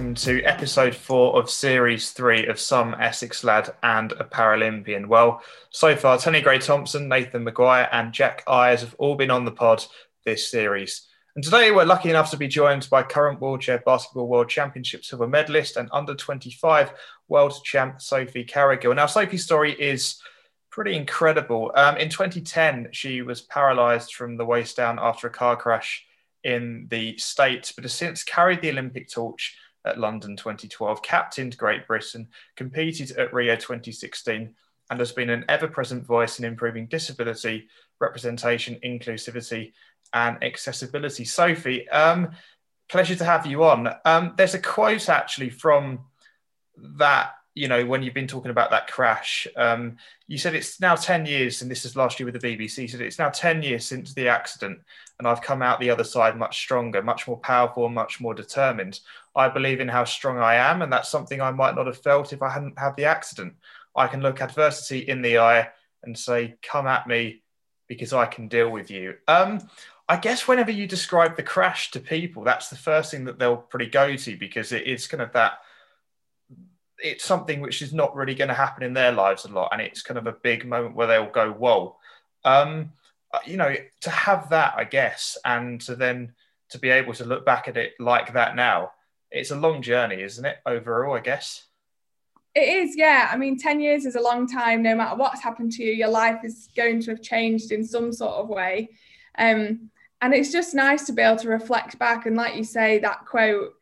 welcome to episode four of series three of Some Essex Lad and a Paralympian. Well, so far, Tanni Grey-Thompson, Nathan Maguire, and Jack Eyers have all been on the pod this series. And today we're lucky enough to be joined by current wheelchair basketball world championship silver medalist and under 25 world champ Sophie Carrigill. Now, Sophie's story is pretty incredible. Um, in 2010, she was paralyzed from the waist down after a car crash in the States, but has since carried the Olympic torch at London 2012, captained Great Britain, competed at Rio 2016, and has been an ever present voice in improving disability, representation, inclusivity, and accessibility. Sophie, um, pleasure to have you on. Um, there's a quote actually from that you know, when you've been talking about that crash, um, you said it's now 10 years, and this is last year with the BBC, you said it's now 10 years since the accident, and I've come out the other side much stronger, much more powerful, much more determined. I believe in how strong I am, and that's something I might not have felt if I hadn't had the accident. I can look adversity in the eye and say, Come at me because I can deal with you. Um, I guess whenever you describe the crash to people, that's the first thing that they'll pretty go to because it is kind of that it's something which is not really going to happen in their lives a lot, and it's kind of a big moment where they'll go, "Whoa," um, uh, you know, to have that, I guess, and to then to be able to look back at it like that now, it's a long journey, isn't it? Overall, I guess. It is, yeah. I mean, 10 years is a long time. No matter what's happened to you, your life is going to have changed in some sort of way. Um, and it's just nice to be able to reflect back. And like you say, that quote,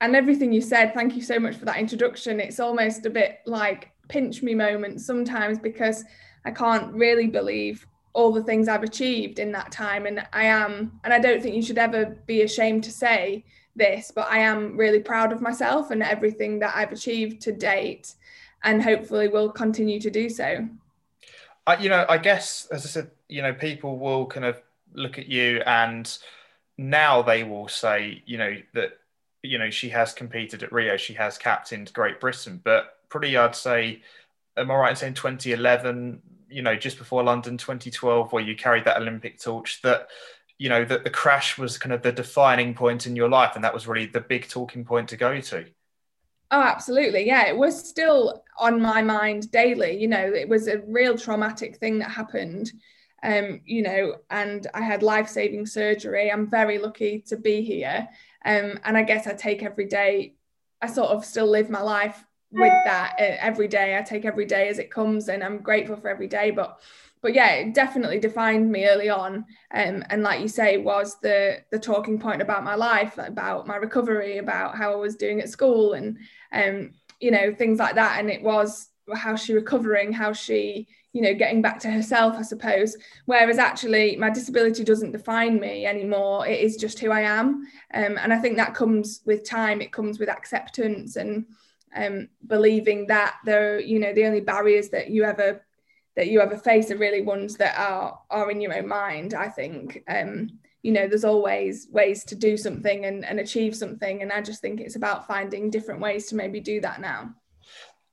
and everything you said, thank you so much for that introduction. It's almost a bit like pinch me moment sometimes because I can't really believe all the things I've achieved in that time. And I am, and I don't think you should ever be ashamed to say this, but I am really proud of myself and everything that I've achieved to date, and hopefully will continue to do so. I, you know, I guess, as I said, you know, people will kind of look at you and now they will say, you know, that you know, she has competed at Rio, she has captained Great Britain, but pretty, I'd say, am I right in saying 2011, you know, just before London 2012, where you carried that Olympic torch, that, you know, that the crash was kind of the defining point in your life, and that was really the big talking point to go to. Oh, absolutely. Yeah, it was still on my mind daily. You know, it was a real traumatic thing that happened. Um, you know, and I had life saving surgery. I'm very lucky to be here. Um, and I guess I take every day, I sort of still live my life with that uh, every day. I take every day as it comes and I'm grateful for every day. But but yeah, it definitely defined me early on. Um, and like you say, was the the talking point about my life, about my recovery, about how I was doing at school and um, you know, things like that. And it was how she recovering, how she, you know getting back to herself i suppose whereas actually my disability doesn't define me anymore it is just who i am um, and i think that comes with time it comes with acceptance and um, believing that there you know the only barriers that you ever that you ever face are really ones that are are in your own mind i think um, you know there's always ways to do something and, and achieve something and i just think it's about finding different ways to maybe do that now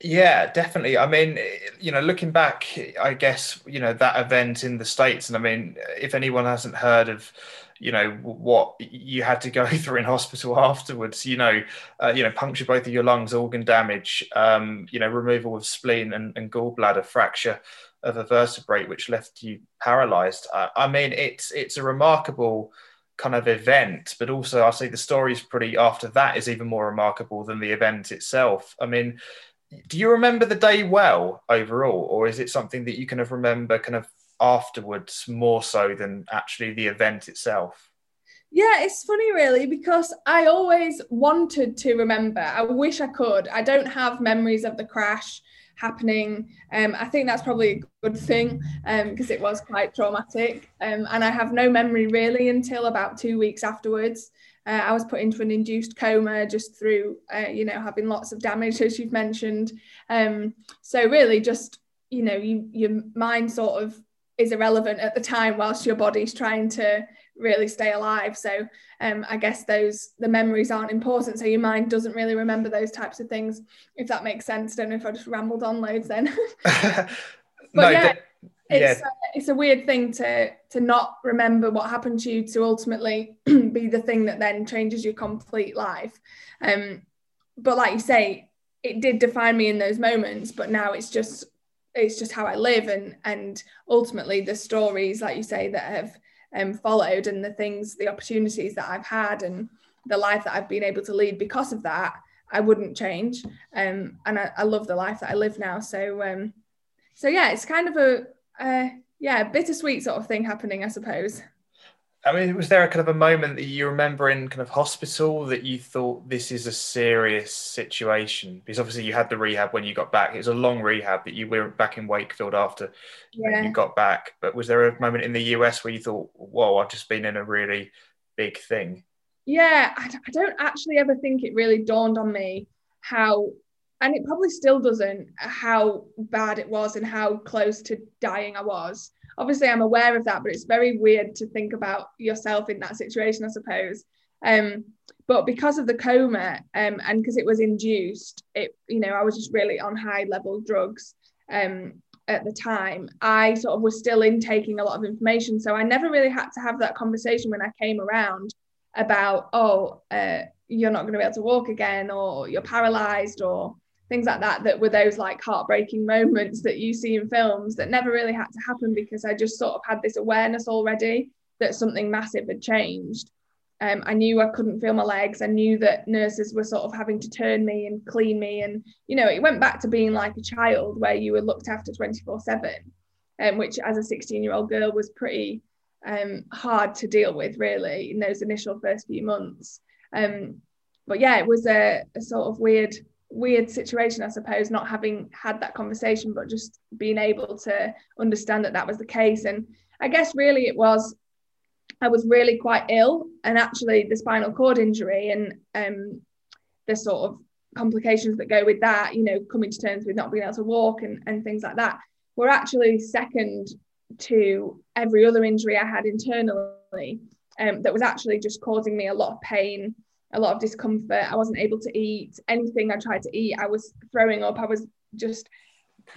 yeah, definitely. I mean, you know, looking back, I guess, you know, that event in the States, and I mean, if anyone hasn't heard of, you know, what you had to go through in hospital afterwards, you know, uh, you know, puncture both of your lungs, organ damage, um, you know, removal of spleen and, and gallbladder, fracture of a vertebrae, which left you paralyzed. Uh, I mean, it's it's a remarkable kind of event, but also I say the story is pretty after that is even more remarkable than the event itself. I mean, do you remember the day well overall, or is it something that you kind of remember kind of afterwards more so than actually the event itself? Yeah, it's funny really because I always wanted to remember. I wish I could. I don't have memories of the crash happening. Um, I think that's probably a good thing because um, it was quite traumatic. Um, and I have no memory really until about two weeks afterwards. Uh, I was put into an induced coma just through, uh, you know, having lots of damage, as you've mentioned. Um, so really, just you know, you, your mind sort of is irrelevant at the time, whilst your body's trying to really stay alive. So um, I guess those the memories aren't important. So your mind doesn't really remember those types of things, if that makes sense. Don't know if I just rambled on loads then. but no, yeah it's yeah. a, it's a weird thing to to not remember what happened to you to ultimately be the thing that then changes your complete life um but like you say, it did define me in those moments. But now it's just it's just how I live, and and ultimately the stories, like you say, that have um, followed, and the things, the opportunities that I've had, and the life that I've been able to lead because of that, I wouldn't change. Um, and I, I love the life that I live now. So um, so yeah, it's kind of a, a yeah bittersweet sort of thing happening, I suppose. I mean, was there a kind of a moment that you remember in kind of hospital that you thought this is a serious situation? Because obviously you had the rehab when you got back. It was a long rehab that you were back in Wakefield after yeah. you got back. But was there a moment in the US where you thought, "Whoa, I've just been in a really big thing"? Yeah, I don't actually ever think it really dawned on me how, and it probably still doesn't, how bad it was and how close to dying I was obviously I'm aware of that, but it's very weird to think about yourself in that situation, I suppose. Um, but because of the coma um, and because it was induced, it you know I was just really on high level drugs um, at the time. I sort of was still intaking a lot of information, so I never really had to have that conversation when I came around about oh uh, you're not going to be able to walk again or you're paralyzed or things like that that were those like heartbreaking moments that you see in films that never really had to happen because I just sort of had this awareness already that something massive had changed. Um, I knew I couldn't feel my legs. I knew that nurses were sort of having to turn me and clean me. And, you know, it went back to being like a child where you were looked after 24 7, um, which as a 16 year old girl was pretty um, hard to deal with, really, in those initial first few months. Um, but yeah, it was a, a sort of weird weird situation, I suppose, not having had that conversation, but just being able to understand that that was the case. And I guess really it was, I was really quite ill, and actually the spinal cord injury and um, the sort of complications that go with that, you know, coming to terms with not being able to walk and, and things like that, were actually second to every other injury I had internally. Um, that was actually just causing me a lot of pain a lot of discomfort. I wasn't able to eat anything I tried to eat. I was throwing up. I was just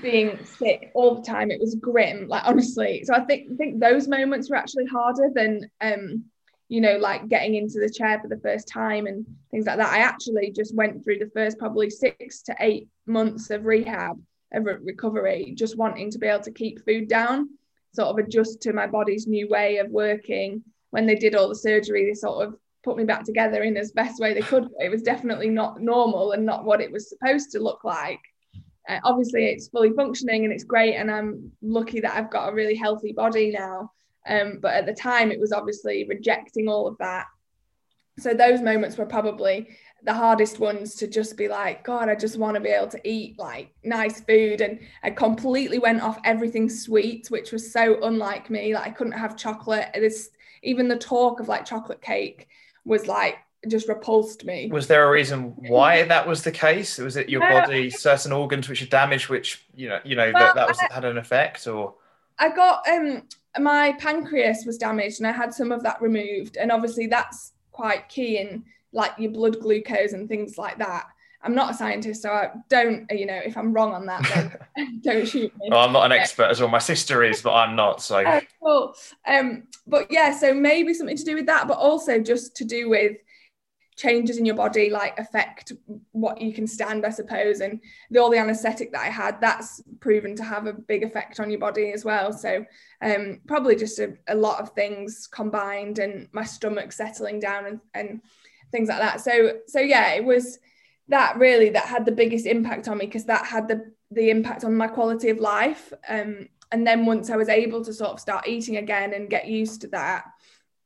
being sick all the time. It was grim, like honestly. So I think think those moments were actually harder than um, you know, like getting into the chair for the first time and things like that. I actually just went through the first probably six to eight months of rehab, of recovery, just wanting to be able to keep food down, sort of adjust to my body's new way of working. When they did all the surgery, they sort of put me back together in as best way they could. It was definitely not normal and not what it was supposed to look like. Uh, obviously, it's fully functioning and it's great, and I'm lucky that I've got a really healthy body now. Um, but at the time, it was obviously rejecting all of that. So those moments were probably the hardest ones to just be like, God, I just want to be able to eat like nice food. And I completely went off everything sweet, which was so unlike me. Like I couldn't have chocolate. This even the talk of like chocolate cake was like just repulsed me. Was there a reason why that was the case? Was it your body, certain organs which are damaged, which you know, you know well, that that was I, had an effect, or? I got um my pancreas was damaged, and I had some of that removed, and obviously that's quite key in like your blood glucose and things like that. I'm not a scientist, so I don't, you know, if I'm wrong on that, don't shoot me. Well, I'm not an expert as well. My sister is, but I'm not. So uh, cool. Um, but yeah, so maybe something to do with that, but also just to do with changes in your body like affect what you can stand i suppose and the, all the anesthetic that i had that's proven to have a big effect on your body as well so um, probably just a, a, lot of things combined and my stomach settling down and, and things like that so so yeah it was that really that had the biggest impact on me because that had the the impact on my quality of life um, and then once i was able to sort of start eating again and get used to that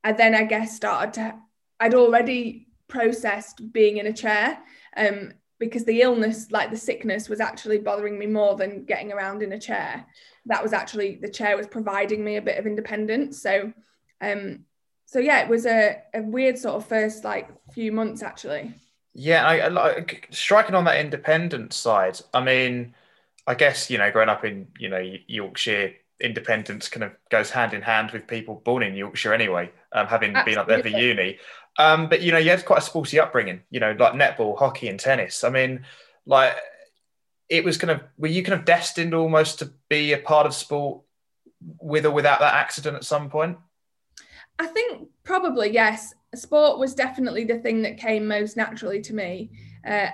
i then i guess started to i'd already processed being in a chair um, because the illness like the sickness was actually bothering me more than getting around in a chair. That was actually the chair was providing me a bit of independence. So um so yeah it was a, a weird sort of first like few months actually yeah, I, I like striking on that independent side. I mean, I guess you know, growing up in you know Yorkshire, independence kind of goes hand in hand with people born in Yorkshire anyway, um, having Absolutely. been up there for uni. Um, but you know, you had quite a sporty upbringing. You know, like netball, hockey, and tennis. I mean, like it was kind of were you kind of destined almost to be a part of sport with or without that accident at some point? I think probably yes sport was definitely the thing that came most naturally to me. Uh,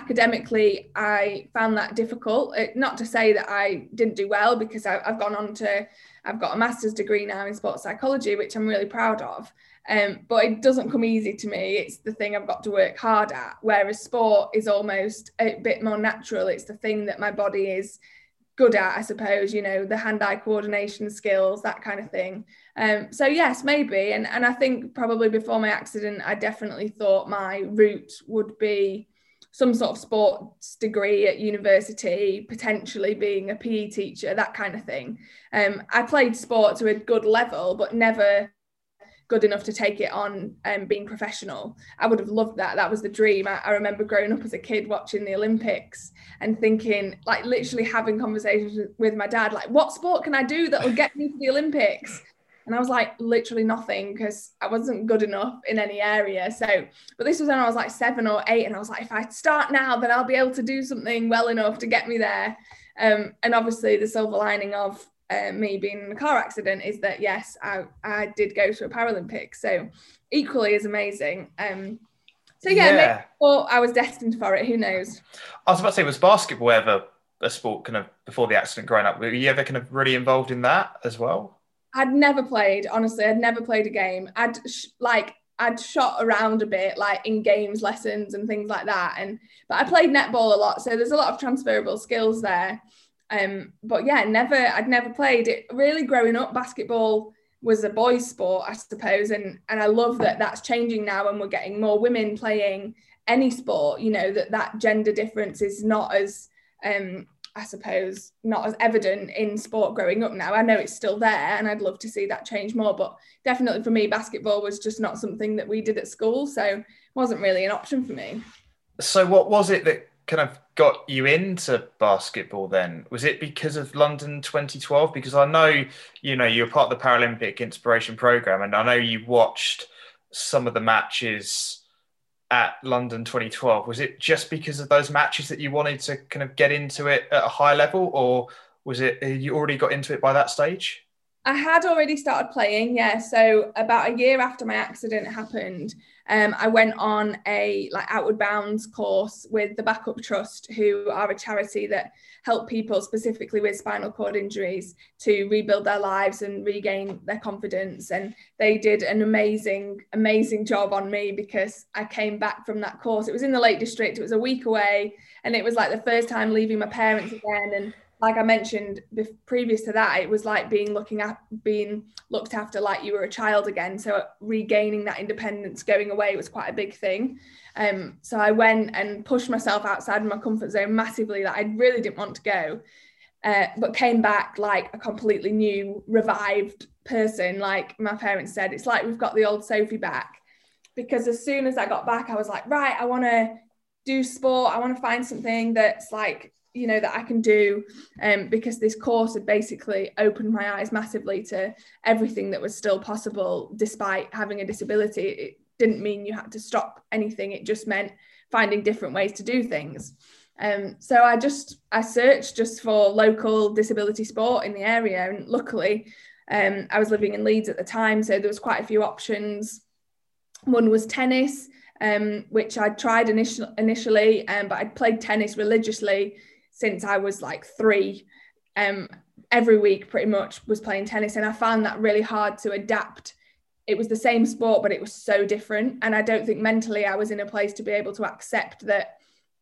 academically, I found that difficult. It, not to say that I didn't do well because I, have gone on to, I've got a master's degree now in sports psychology, which I'm really proud of. Um, but it doesn't come easy to me. It's the thing I've got to work hard at. Whereas sport is almost a bit more natural. It's the thing that my body is good at, I suppose, you know, the hand-eye coordination skills, that kind of thing. Um, so yes, maybe. And and I think probably before my accident, I definitely thought my route would be some sort of sports degree at university, potentially being a PE teacher, that kind of thing. Um, I played sport to a good level, but never good enough to take it on and um, being professional. I would have loved that. That was the dream. I, I, remember growing up as a kid watching the Olympics and thinking, like, literally having conversations with my dad, like, what sport can I do that will get me to the Olympics? And I was like, literally nothing because I wasn't good enough in any area. So, but this was when I was like seven or eight, and I was like, if I start now, then I'll be able to do something well enough to get me there. Um, and obviously, the silver lining of uh, me being in a car accident is that yes, I, I did go to a Paralympic. So equally as amazing. Um, so yeah, yeah. Maybe, I was destined for it. Who knows? I was about to say, was basketball ever a sport kind of before the accident growing up? Were you ever kind of really involved in that as well? I'd never played, honestly, I'd never played a game. I'd sh- like I'd shot around a bit, like in games lessons and things like that. And but I played netball a lot, so there's a lot of transferable skills there. Um, but yeah, never, I'd never played it. Really, growing up, basketball was a boys' sport, I suppose, and and I love that that's changing now, and we're getting more women playing any sport. You know that that gender difference is not as, um, I suppose, not as evident in sport growing up now. I know it's still there, and I'd love to see that change more. But definitely for me, basketball was just not something that we did at school, so it wasn't really an option for me. So, what was it that kind of got you into basketball then? Was it because of London 2012? Because I know, you know, you're part of the Paralympic Inspiration Program, and I know you watched some of the matches at London 2012. Was it just because of those matches that you wanted to kind of get into it at a high level, or was it uh, you already got into it by that stage? I had already started playing, yeah. So about a year after my accident happened, um, I went on a like outward bounds course with the Backup Trust, who are a charity that help people specifically with spinal cord injuries to rebuild their lives and regain their confidence. And they did an amazing, amazing job on me because I came back from that course. It was in the Lake District. It was a week away, and it was like the first time leaving my parents again and like I mentioned previous to that, it was like being looking at being looked after like you were a child again. So regaining that independence, going away was quite a big thing. Um, so I went and pushed myself outside of my comfort zone massively. That I really didn't want to go, uh, but came back like a completely new, revived person. Like my parents said, it's like we've got the old Sophie back. Because as soon as I got back, I was like, right, I want to do sport. I want to find something that's like you know that I can do um, because this course had basically opened my eyes massively to everything that was still possible despite having a disability. It didn't mean you had to stop anything. It just meant finding different ways to do things. Um, so I just I searched just for local disability sport in the area. And luckily um, I was living in Leeds at the time so there was quite a few options. One was tennis um, which I tried initial, initially, um, but I'd played tennis religiously since I was like three. Um, every week, pretty much, was playing tennis, and I found that really hard to adapt. It was the same sport, but it was so different, and I don't think mentally I was in a place to be able to accept that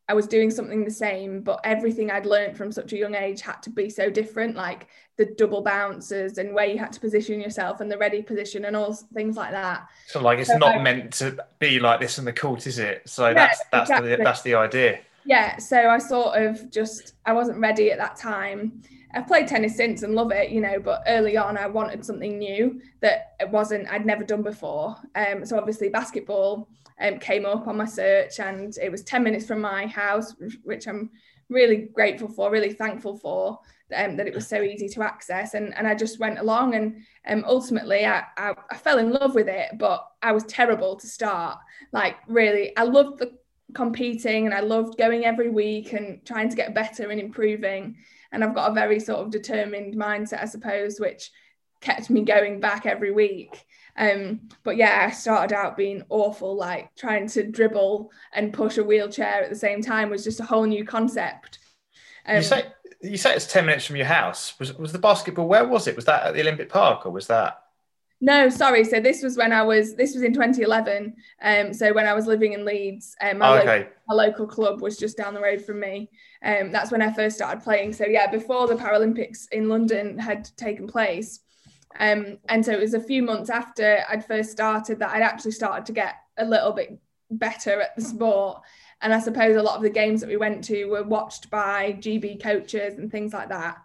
I was doing something the same, but everything I'd learned from such a young age had to be so different, like the double bounces and where you had to position yourself and the ready position and all things like that. So, like, it's so not I, meant to be like this in the court, is it? So yeah, that's that's exactly. the that's the idea yeah, so I sort of just I wasn't ready at that time. I've played tennis since and love it, you know, but early on I wanted something new that it wasn't I'd never done before. Um, so obviously basketball um, came up on my search and it was 10 minutes from my house, which I'm really grateful for, really thankful for um, that it was so easy to access. And, and I just went along and um, ultimately I, I, I fell in love with it, but I was terrible to start. Like really, I loved the competing and I loved going every week and trying to get better and improving. And I've got a very sort of determined mindset, I suppose, which kept me going back every week. Um, but yeah, I started out being awful, like trying to dribble and push a wheelchair at the same time was just a whole new concept. Um, you say you say it's ten minutes from your house. Was was the basketball? Where was it? Was that at the Olympic Park or was that? No, sorry. So this was when I was. This was in 2011. Um, so when I was living in Leeds, um, my, oh, okay. local, my local club was just down the road from me. Um, that's when I first started playing. So yeah, before the Paralympics in London had taken place, um, and so it was a few months after I'd first started that I'd actually started to get a little bit better at the sport. And I suppose a lot of the games that we went to were watched by GB coaches and things like that.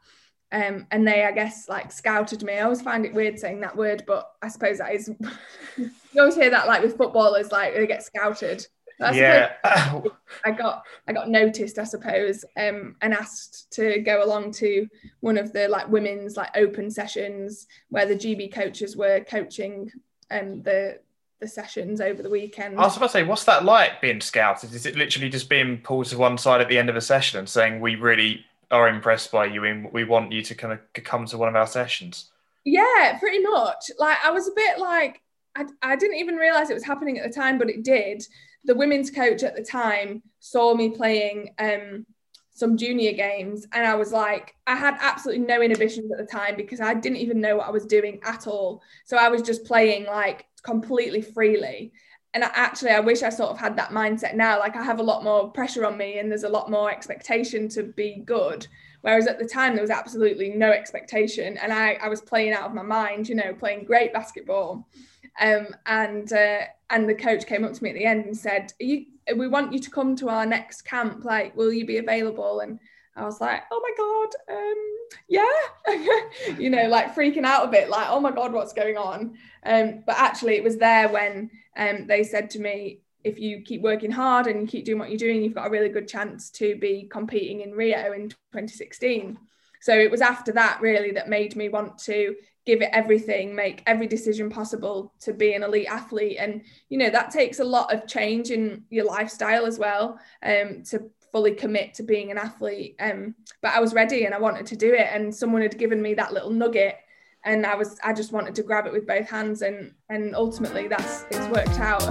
Um, and they, I guess, like scouted me. I always find it weird saying that word, but I suppose that is. you always hear that, like with footballers, like they get scouted. yeah, I got I got noticed, I suppose, um, and asked to go along to one of the like women's like open sessions where the GB coaches were coaching um, the the sessions over the weekend. I was about to say, what's that like being scouted? Is it literally just being pulled to one side at the end of a session and saying we really are impressed by you and we want you to kind of come to one of our sessions? Yeah, pretty much. Like I was a bit like I, I didn't even realize it was happening at the time, but it did. The women's coach at the time saw me playing um, some junior games, and I was like, I had absolutely no inhibitions at the time because I didn't even know what I was doing at all. So I was just playing like completely freely. And actually, I wish I sort of had that mindset now. Like I have a lot more pressure on me, and there's a lot more expectation to be good. Whereas at the time, there was absolutely no expectation, and I, I was playing out of my mind, you know, playing great basketball. Um, and uh, and the coach came up to me at the end and said, "You, we want you to come to our next camp. Like, will you be available?" And I was like, "Oh my god, um, yeah," you know, like freaking out a bit, like, "Oh my god, what's going on?" Um, but actually, it was there when um, they said to me, "If you keep working hard and you keep doing what you're doing, you've got a really good chance to be competing in Rio in 2016." So it was after that really that made me want to give it everything, make every decision possible to be an elite athlete. And, you know, that takes a lot of change in your lifestyle as well um, to fully commit to being an athlete. Um, but I was ready and I wanted to do it. And someone had given me that little nugget and I was, I just wanted to grab it with both hands and, and ultimately that's, it's worked out.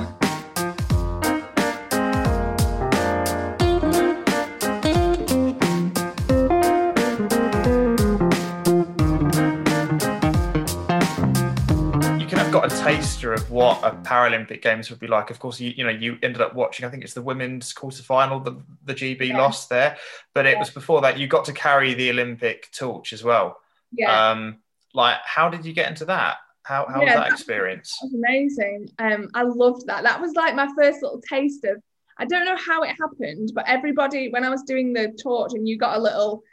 You kind of got a taster of what a Paralympic Games would be like. Of course, you you know you ended up watching. I think it's the women's quarterfinal. The the GB yeah. lost there, but it yeah. was before that you got to carry the Olympic torch as well. Yeah. Um, like, how did you get into that? How how yeah, was that, that experience? Was amazing. Um, I loved that. That was like my first little taste of. I don't know how it happened, but everybody when I was doing the torch and you got a little.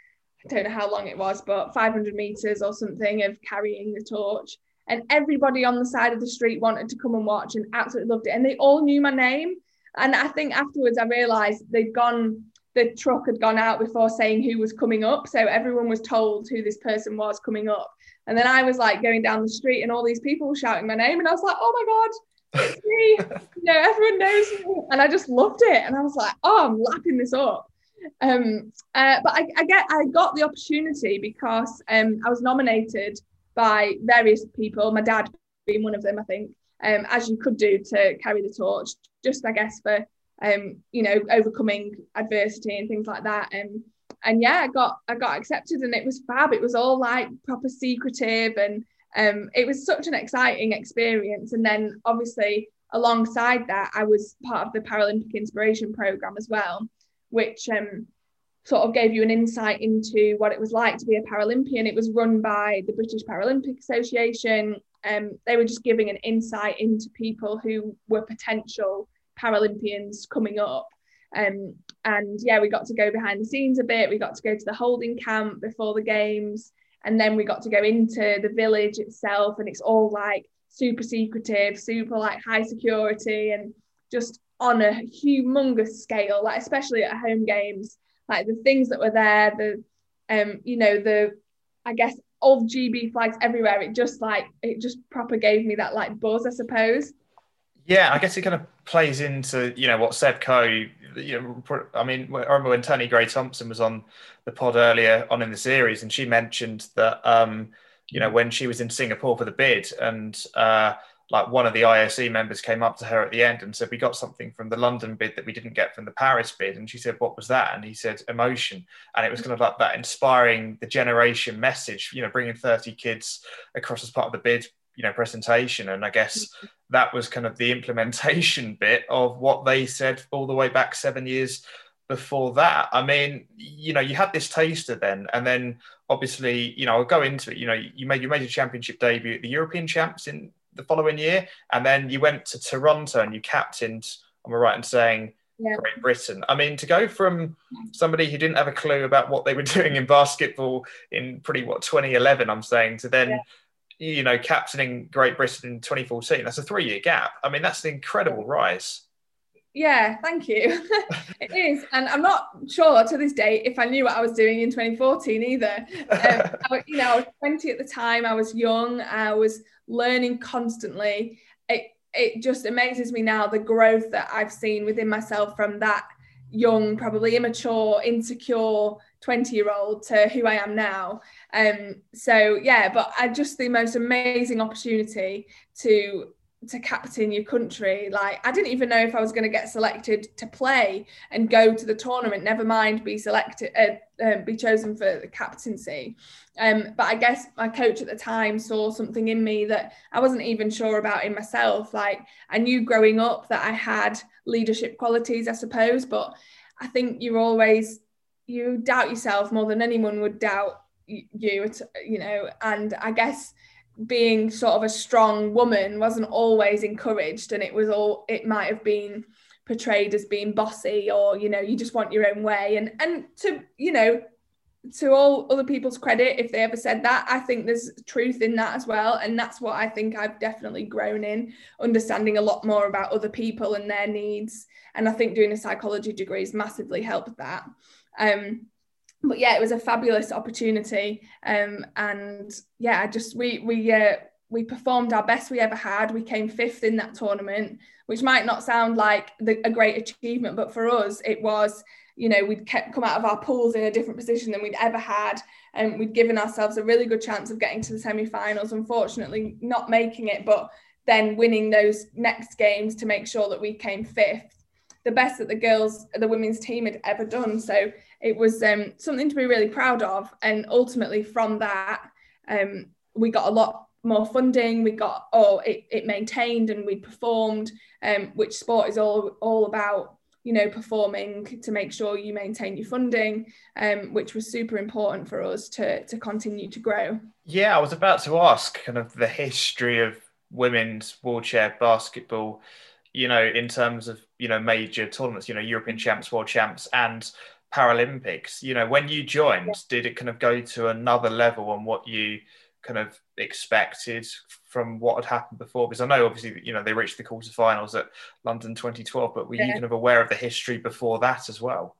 I don't know how long it was, but 500 meters or something of carrying the torch and everybody on the side of the street wanted to come and watch and absolutely loved it and they all knew my name and i think afterwards i realized they'd gone the truck had gone out before saying who was coming up. So everyone was told who this person was coming up. And then i was like going down the street and all these people were shouting my name and i was like oh my god it's me. You know everyone knows me. And i just loved it. And i was like oh i'm lapping this up. Um, uh, but I, I, get I got the opportunity because um, I was nominated by various people, my dad being one of them, I think, um, as you could do to carry the torch, just I guess for um, you know, overcoming adversity and things like that. And and yeah, I got I got accepted and it was fab. It was all like proper secretive and um, it was such an exciting experience. And then obviously alongside that, I was part of the Paralympic Inspiration Program as well, which um, sort of gave you an insight into what it was like to be a Paralympian. It was run by the British Paralympic Association. Um, they were just giving an insight into people who were potential Paralympians coming up. Um, and yeah, we got to go behind the scenes a bit. We got to go to the holding camp before the games. And then we got to go into the village itself. And it's all like super secretive, super like high security, and just on a humongous scale, like especially at home games like the things that were there, the um, you know, the I guess all GB flags everywhere. It just like it just proper gave me that like buzz, I suppose. Yeah, I guess it kind of plays into you know what Seb Coe. You know, I mean, I remember when Tanni Grey-Thompson was on the pod earlier on in the series, and she mentioned that um, you know, when she was in Singapore for the bid, and uh, like one of the IOC members came up to her at the end and said, "We got something from the London bid that we didn't get from the Paris bid," and she said, "What was that?" And he said, "Emotion," and it was kind of like that inspiring the generation message, you know, bringing thirty kids across as part of the bid, you know, presentation, and I guess mm-hmm. that was kind of the implementation bit of what they said all the way back seven years before that. I mean, you know, you had this taster then, and then obviously, you know, I'll go into it. You know, you made you made your championship debut at the European Champs in the following year, and then you went to Toronto and you captained. Am I right in saying yeah. Great Britain? I mean, to go from somebody who didn't have a clue about what they were doing in basketball in pretty what 2011, I'm saying, to then. Yeah. You know, captaining Great Britain in 2014, that's a three year gap. I mean, that's an incredible rise. Yeah, thank you. it is. And I'm not sure to this day if I knew what I was doing in 2014 either. Um, I, you know, I was 20 at the time, I was young, I was learning constantly. It, it just amazes me now the growth that I've seen within myself from that young, probably immature, insecure 20 year old to who I am now. Um, so, yeah, but I just the most amazing opportunity to to captain your country. Like I didn't even know if I was going to get selected to play and go to the tournament. Never mind be selected, uh, uh, be chosen for the captaincy. Um, but I guess my coach at the time saw something in me that I wasn't even sure about in myself. Like I knew growing up that I had leadership qualities, I suppose, but I think you're always you doubt yourself more than anyone would doubt you. You know, and I guess being sort of a strong woman wasn't always encouraged and it was all it might have been portrayed as being bossy or you know you just want your own way. And and to you know to all other people's credit if they ever said that i think there's truth in that as well. And that's what i think i've definitely grown in understanding a lot more about other people and their needs. And i think doing a psychology degree has massively helped that um but yeah, it was a fabulous opportunity. Um, and yeah, I just we we uh, we performed our best we ever had. We came fifth in that tournament, which might not sound like the, a great achievement, but for us, it was. You know, we'd kept come out of our pools in a different position than we'd ever had, and we'd given ourselves a really good chance of getting to the semi-finals. Unfortunately, not making it, but then winning those next games to make sure that we came fifth the best that the girls, the women's team had ever done. So it was um, something to be really proud of. And ultimately, from that, um, we got a lot more funding. We got oh, it, it maintained and we performed, um, which sport is all all about. You know, performing to make sure you maintain your funding, um, which was super important for us to to continue to grow. Yeah, I was about to ask kind of the history of women's wheelchair basketball you know, in terms of, you know, major tournaments, you know, European champs, world champs, and Paralympics. You know, when you joined, yeah. did it kind of go to another level on what you kind of expected from what had happened before? Because I know obviously, you know, they reached the quarterfinals at London 2012, but were yeah. you kind of aware of the history before that as well?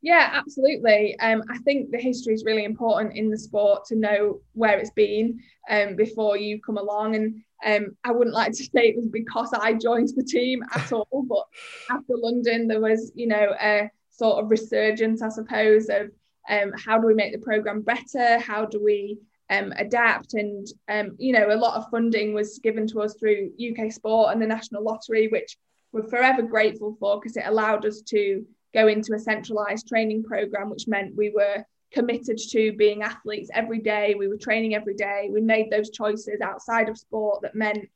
Yeah, absolutely. Um, I think the history is really important in the sport to know where it's been um, before you come along. And um, I wouldn't like to say it was because I joined the team at all, but after London, there was, you know, a sort of resurgence, I suppose, of um, how do we make the program better? How do we um, adapt? And, um, you know, a lot of funding was given to us through UK Sport and the National Lottery, which we're forever grateful for because it allowed us to go into a centralized training program, which meant we were committed to being athletes every day. We were training every day. We made those choices outside of sport that meant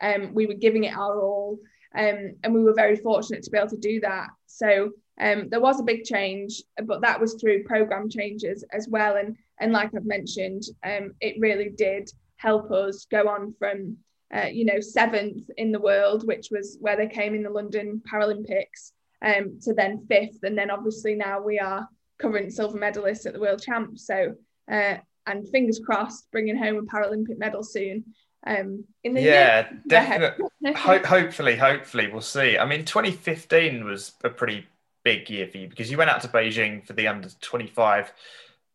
um, we were giving it our all. Um, and we were very fortunate to be able to do that. So um, there was a big change, but that was through program changes as well. And, and like I've mentioned, um, it really did help us go on from, uh, you know, seventh in the world, which was where they came in the London Paralympics, um, to then fifth. And then obviously now we are current silver medalists at the World Champs. So, uh, and fingers crossed, bringing home a Paralympic medal soon. Um, in the yeah, definitely. Ho- hopefully, hopefully, we'll see. I mean, 2015 was a pretty big year for you because you went out to Beijing for the under 25,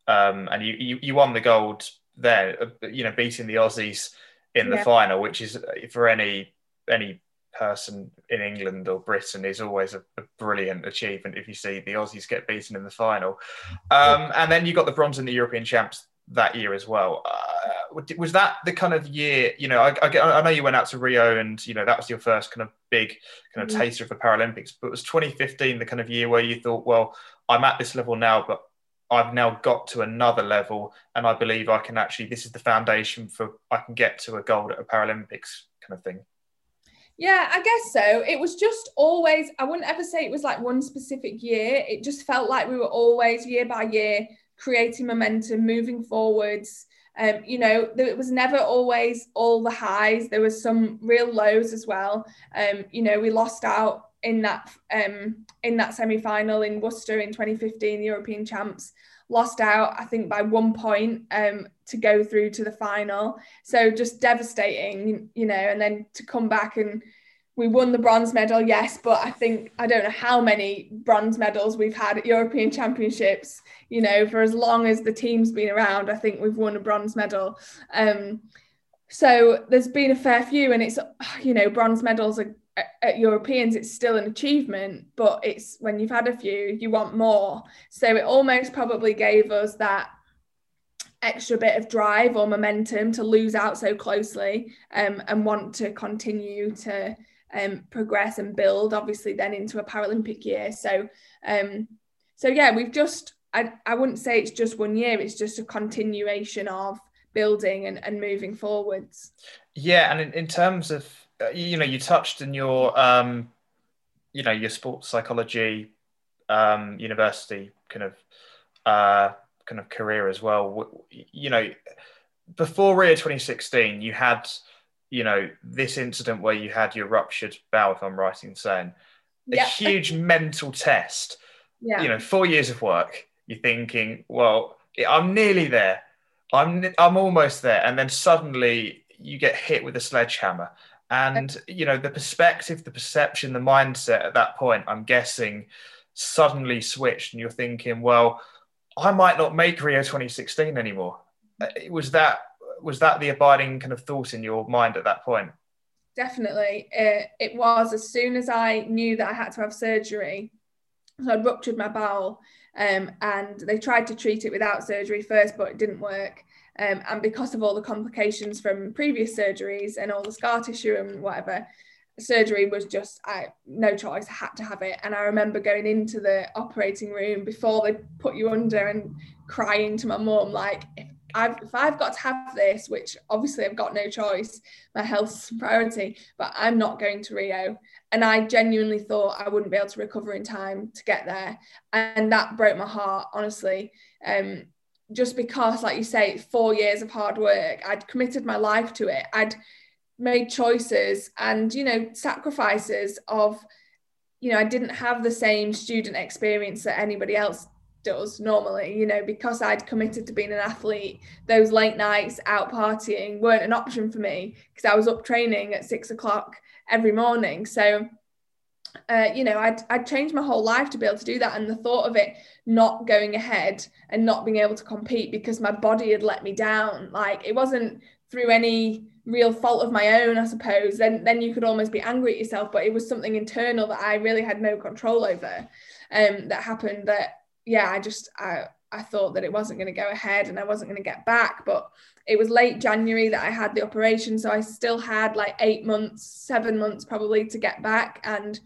um, and you, you you won the gold there. Uh, you know, beating the Aussies in the yeah. final, which is uh, for any any person in England or Britain is always a, a, brilliant achievement if you see the Aussies get beaten in the final. Um, and then you got the bronze in the European Champs that year as well. Uh, was that the kind of year? You know, I, I, I, know you went out to Rio, and you know that was your first kind of big kind of mm-hmm. taster of the Paralympics. But was 2015 the kind of year where you thought, well, I'm at this level now, but I've now got to another level, and I believe I can actually. This is the foundation for I can get to a gold at a Paralympics kind of thing. Yeah, I guess so. It was just always, I wouldn't ever say it was like one specific year. It just felt like we were always year by year creating momentum, moving forwards. Um, you know, there was never always all the highs. There was some real lows as well. Um, you know, we lost out in that um, in that semi final in Worcester in 2015, the European champs lost out, I think, by one point um, to go through to the final. So just devastating, you know, and then to come back and we won the bronze medal, yes, but I think I don't know how many bronze medals we've had at European Championships. You know, for as long as the team's been around, I think we've won a bronze medal. Um, so there's been a fair few, and it's you know, bronze medals are at Europeans, it's still an achievement, but it's when you've had a few, you want more. So it almost probably gave us that extra bit of drive or momentum to lose out so closely um, and want to continue to um, progress and build, obviously, then into a Paralympic year. So, um, so yeah, we've just, I, I wouldn't say it's just one year, it's just a continuation of building and, and moving forwards. Yeah, and in, in terms of uh, you know, you touched in your, um, you know, your sports psychology um, university kind of uh, kind of career as well. You know, before Rio 2016, you had, you know, this incident where you had your ruptured bowel, if I'm right in saying, a huge mental test. Yeah. You know, four years of work. You're thinking, well, I'm nearly there. I'm I'm almost there, and then suddenly you get hit with a sledgehammer and you know, the perspective, the perception, the mindset at that point, I'm guessing, suddenly switched, and you're thinking, well, I might not make Rio 2016 anymore. Uh, was that was that the abiding kind of thought in your mind at that point? Definitely, it, it was. As soon as I knew that I had to have surgery, so I'd ruptured my bowel, um, and they tried to treat it without surgery first, but it didn't work. Um, and because of all the complications from previous surgeries and all the scar tissue and whatever, surgery was just I, no choice. I had to have it. And I remember going into the operating room before they put you under and crying to my mum, like, if I've, if I've got to have this, which obviously I've got no choice, my health's priority, but I'm not going to Rio. And I genuinely thought I wouldn't be able to recover in time to get there. And that broke my heart, honestly. Um, just because, like you say, four years of hard work, I'd committed my life to it. I'd made choices and, you know, sacrifices of, you know, I didn't have the same student experience that anybody else does normally, you know, because I'd committed to being an athlete, those late nights out partying weren't an option for me because I was up training at six o'clock every morning. So uh, you know, I'd, I'd changed my whole life to be able to do that. And the thought of it not going ahead and not being able to compete because my body had let me down, like it wasn't through any real fault of my own, I suppose, then, then you could almost be angry at yourself. But it was something internal that I really had no control over um, that happened that, yeah, I just, I, I thought that it wasn't going to go ahead and I wasn't going to get back. But it was late January that I had the operation. So I still had like eight months, seven months probably to get back. And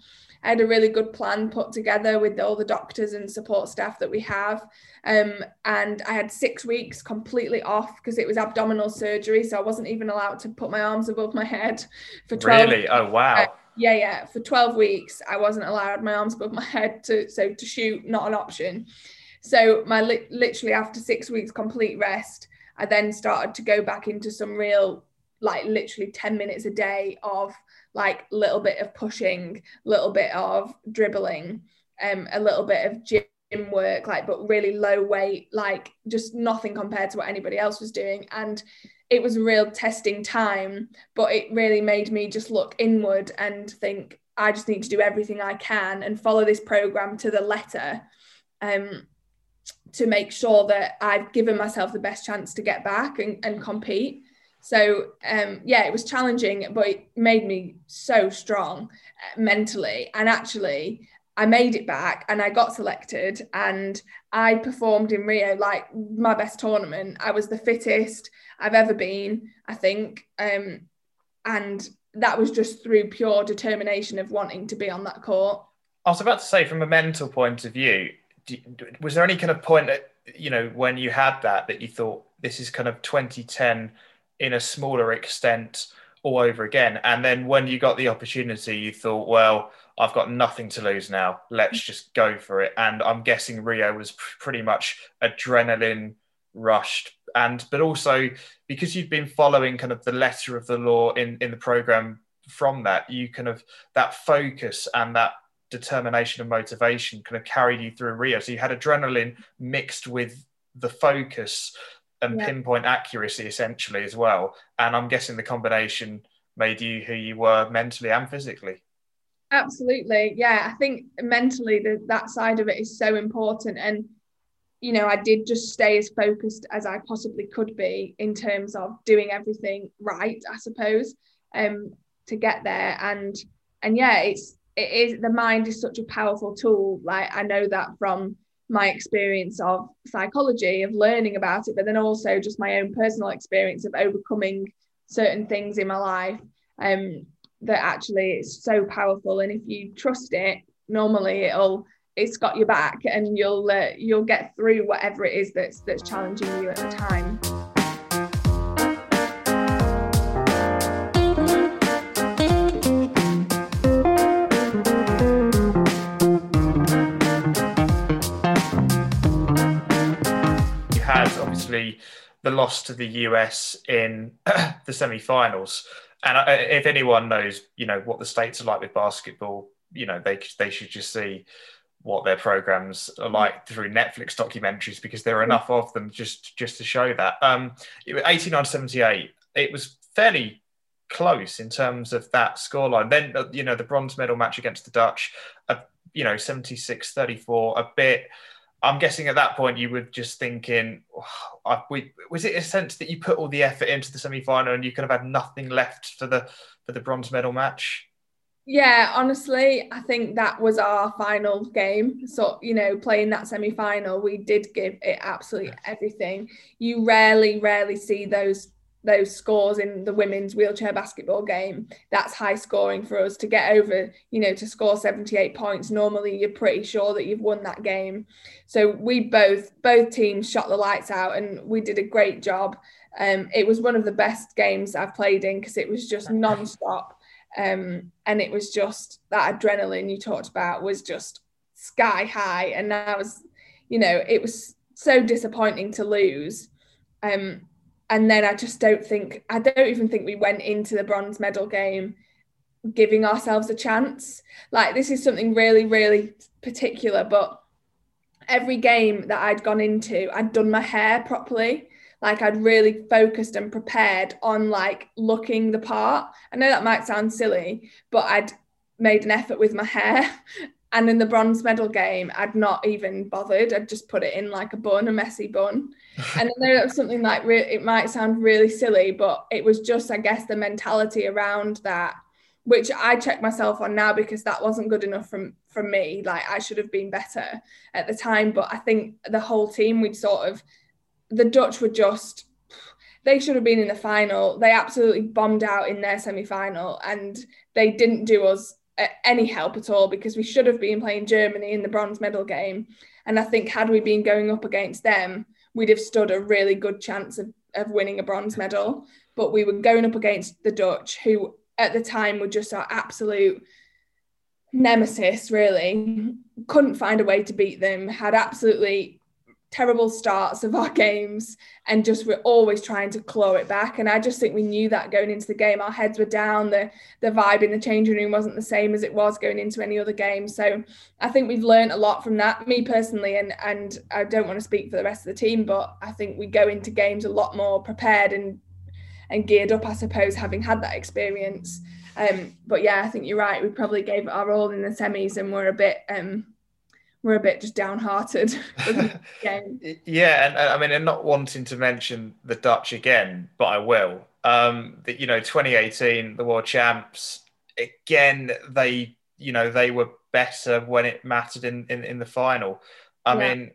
I had a really good plan put together with all the doctors and support staff that we have. Um, and I had six weeks completely off because it was abdominal surgery. So I wasn't even allowed to put my arms above my head for 12 Really? Oh, wow. Uh, yeah, yeah. For 12 weeks, I wasn't allowed my arms above my head to, so to shoot, not an option. So my li- literally after six weeks complete rest, I then started to go back into some real, like literally 10 minutes a day of like little bit of pushing, little bit of dribbling, um, a little bit of gym work, like but really low weight, like just nothing compared to what anybody else was doing. And it was a real testing time, but it really made me just look inward and think I just need to do everything I can and follow this program to the letter. Um, to make sure that I've given myself the best chance to get back and, and compete. So um, yeah, it was challenging, but it made me so strong uh, mentally. And actually, I made it back and I got selected and I performed in Rio like my best tournament. I was the fittest I've ever been, I think. Um, and that was just through pure determination of wanting to be on that court. I was about to say, from a mental point of view, was there any kind of point that, you know, when you had that, that you thought this is kind of 2010 in a smaller extent all over again? And then when you got the opportunity, you thought, well, I've got nothing to lose now. Let's mm. just go for it. And I'm guessing Rio was pretty much adrenaline rushed. And but also because you've been following kind of the letter of the law in, in the program from that, you kind of that focus and that determination and motivation kind of carried you through Rio. So you had adrenaline mixed with the focus and yeah. pinpoint accuracy essentially as well. And I'm guessing the combination made you who you were mentally and physically. Absolutely. Yeah. I think mentally the, that side of it is so important. And, you know, I did just stay as focused as I possibly could be in terms of doing everything right, I suppose, um, to get there. And, and yeah, it's, it is, the mind is such a powerful tool. Like I know that from my experience of psychology, of learning about it, but then also just my own personal experience of overcoming certain things in my life. Um, that actually it's so powerful and if you trust it normally it'll it's got your back and you'll uh, you'll get through whatever it is that's that's challenging you at the time obviously the loss to the US in the semi-finals and I, if anyone knows, you know, what the states are like with basketball, you know, they they should just see what their programs are like through Netflix documentaries because there are enough of them just just to show that. Um, 89 78, it was fairly close in terms of that scoreline. Then, uh, you know, the bronze medal match against the Dutch, uh, you know, 76 34, a bit I'm guessing at that point you were just thinking, oh, we, was it a sense that you put all the effort into the semi-final and you could have had nothing left for the for the bronze medal match? Yeah, honestly, I think that was our final game. So, you know, playing that semi final, we did give it absolutely everything. You rarely, rarely see those those scores in the women's wheelchair basketball game that's high scoring for us to get over you know to score 78 points. Normally you're pretty sure that you've won that game. So we both both teams shot the lights out and we did a great job. Um, it was one of the best games i've played in because it was just non-stop. Um, and it was just that adrenaline you talked about was just sky high. And that was you know it was so disappointing to lose. Um, and then I just don't think I don't even think we went into the bronze medal game giving ourselves a chance. Like this is something really, really particular, but every game that I'd gone into, I'd done my hair properly. Like I'd really focused and prepared on like looking the part. I know that might sound silly, but I'd made an effort with my hair. And in the bronze medal game, I'd not even bothered. I'd just put it in like a bun, a messy bun. And I know that was something like re- it might sound really silly, but it was just, I guess, the mentality around that, which I check myself on now because that wasn't good enough from from me. Like I should have been better at the time. But I think the whole team, we'd sort of, the Dutch were just they should have been in the final. They absolutely bombed out in their semi final and they didn't do us uh, any help at all because we should have been playing Germany in the bronze medal game. And I think had we been going up against them, we'd have stood a really good chance of, of winning a bronze medal. But we were going up against the Dutch, who at the time were just our absolute nemesis, really. Couldn't find a way to beat them, had absolutely terrible starts of our games and just we're always trying to claw it back. And I just think we knew that going into the game our heads were down the the vibe in the changing room wasn't the same as it was going into any other game. So I think we've learned a lot from that me personally and and I don't want to speak for the rest of the team but I think we go into games a lot more prepared and and geared up I suppose having had that experience. Um but yeah I think you're right we probably gave it our all in the semis and we're a bit um we're a bit just downhearted. yeah, and, I mean, and not wanting to mention the Dutch again, but I will. Um, the, you know, 2018, the world champs again. They, you know, they were better when it mattered in, in, in the final. I yeah. mean,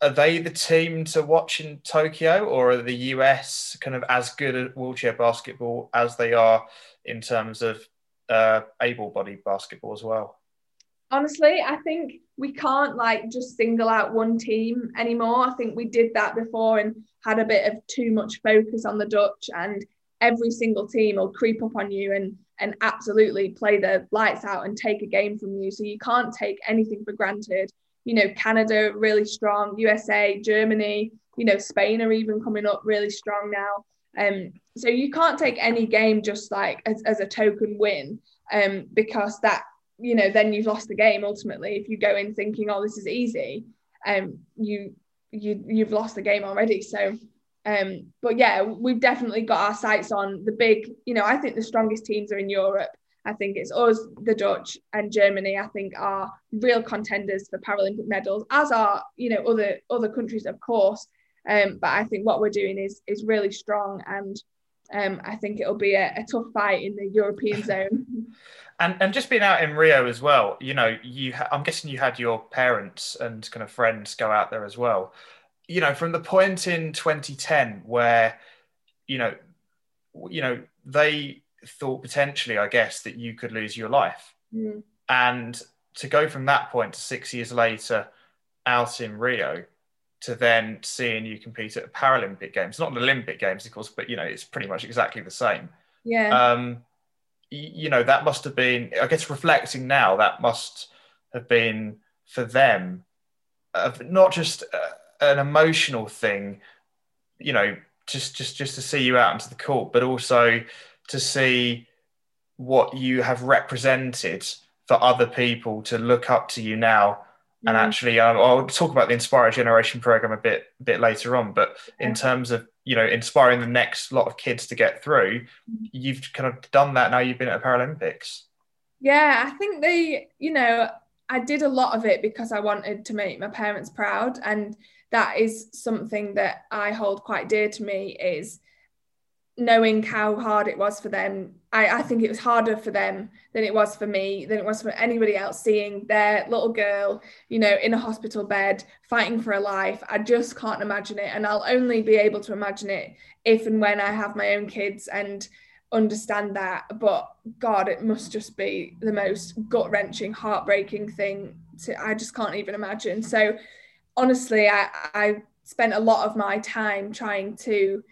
are they the team to watch in Tokyo, or are the US kind of as good at wheelchair basketball as they are in terms of uh, able-bodied basketball as well? Honestly, I think we can't like just single out one team anymore. I think we did that before and had a bit of too much focus on the Dutch, and every single team will creep up on you and and absolutely play the lights out and take a game from you. So you can't take anything for granted you know, Canada really strong, USA, Germany, you know, Spain are even coming up really strong now. Um, so you can't take any game just like as, as a token win, um, because that, you know, then you've lost the game ultimately. If you go in thinking, oh, this is easy, um, you you you've lost the game already. So um, but yeah, we've definitely got our sights on the big, you know, I think the strongest teams are in Europe. I think it's us, the Dutch, and Germany. I think are real contenders for Paralympic medals, as are you know other other countries, of course. Um, but I think what we're doing is is really strong, and um, I think it'll be a, a tough fight in the European zone. And and just being out in Rio as well, you know, you ha- I'm guessing you had your parents and kind of friends go out there as well. You know, from the point in 2010 where, you know, you know they thought potentially, I guess, that you could lose your life. Mm. And to go from that point to six years later out in Rio to then seeing you compete at the Paralympic Games, not the Olympic Games, of course, but you know, it's pretty much exactly the same. Yeah. Um, you know, that must have been, I guess, reflecting now, that must have been for them, uh, not just uh, an emotional thing, you know, just just just to see you out into the court, but also to see what you have represented for other people to look up to you now and mm. actually um, i'll talk about the inspire generation program a bit a bit later on but in terms of you know inspiring the next lot of kids to get through mm. you've kind of done that now you've been at the paralympics yeah i think they you know i did a lot of it because i wanted to make my parents proud and that is something that i hold quite dear to me is knowing how hard it was for them I, I think it was harder for them than it was for me than it was for anybody else seeing their little girl you know in a hospital bed fighting for a life. I just can't imagine it. And i'll only be able to imagine it if and when i have my own kids and understand that. But god it must just be the most gut-wrenching heartbreaking thing to i just can't even imagine. So honestly i i spent a lot of my time trying to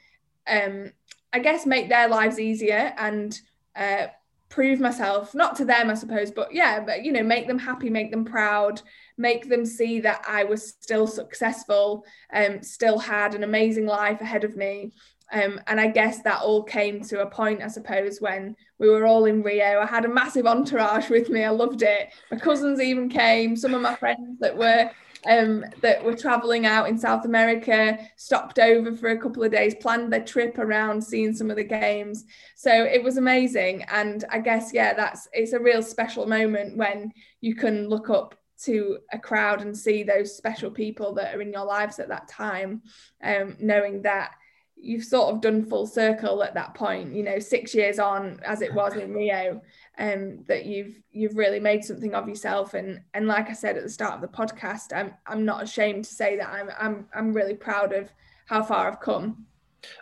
um I guess make their lives easier and uh, prove myself, not to them, I suppose, but yeah, but you know, make them happy, make them proud, make them see that I was still successful, um, still had an amazing life ahead of me. Um, and I guess that all came to a point, I suppose, when we were all in Rio. I had a massive entourage with me. I loved it. My cousins even came. Some of my friends that were um, that were traveling out in South America, stopped over for a couple of days, planned their trip around seeing some of the games. So it was amazing. And I guess, yeah, that's it's a real special moment when you can look up to a crowd and see those special people that are in your lives at that time, um, knowing that you've sort of done full circle at that point, you know, six years on as it was in Rio um, that you've you've really made something of yourself and and like I said at the start of the podcast I'm I'm not ashamed to say that I'm I'm I'm really proud of how far I've come.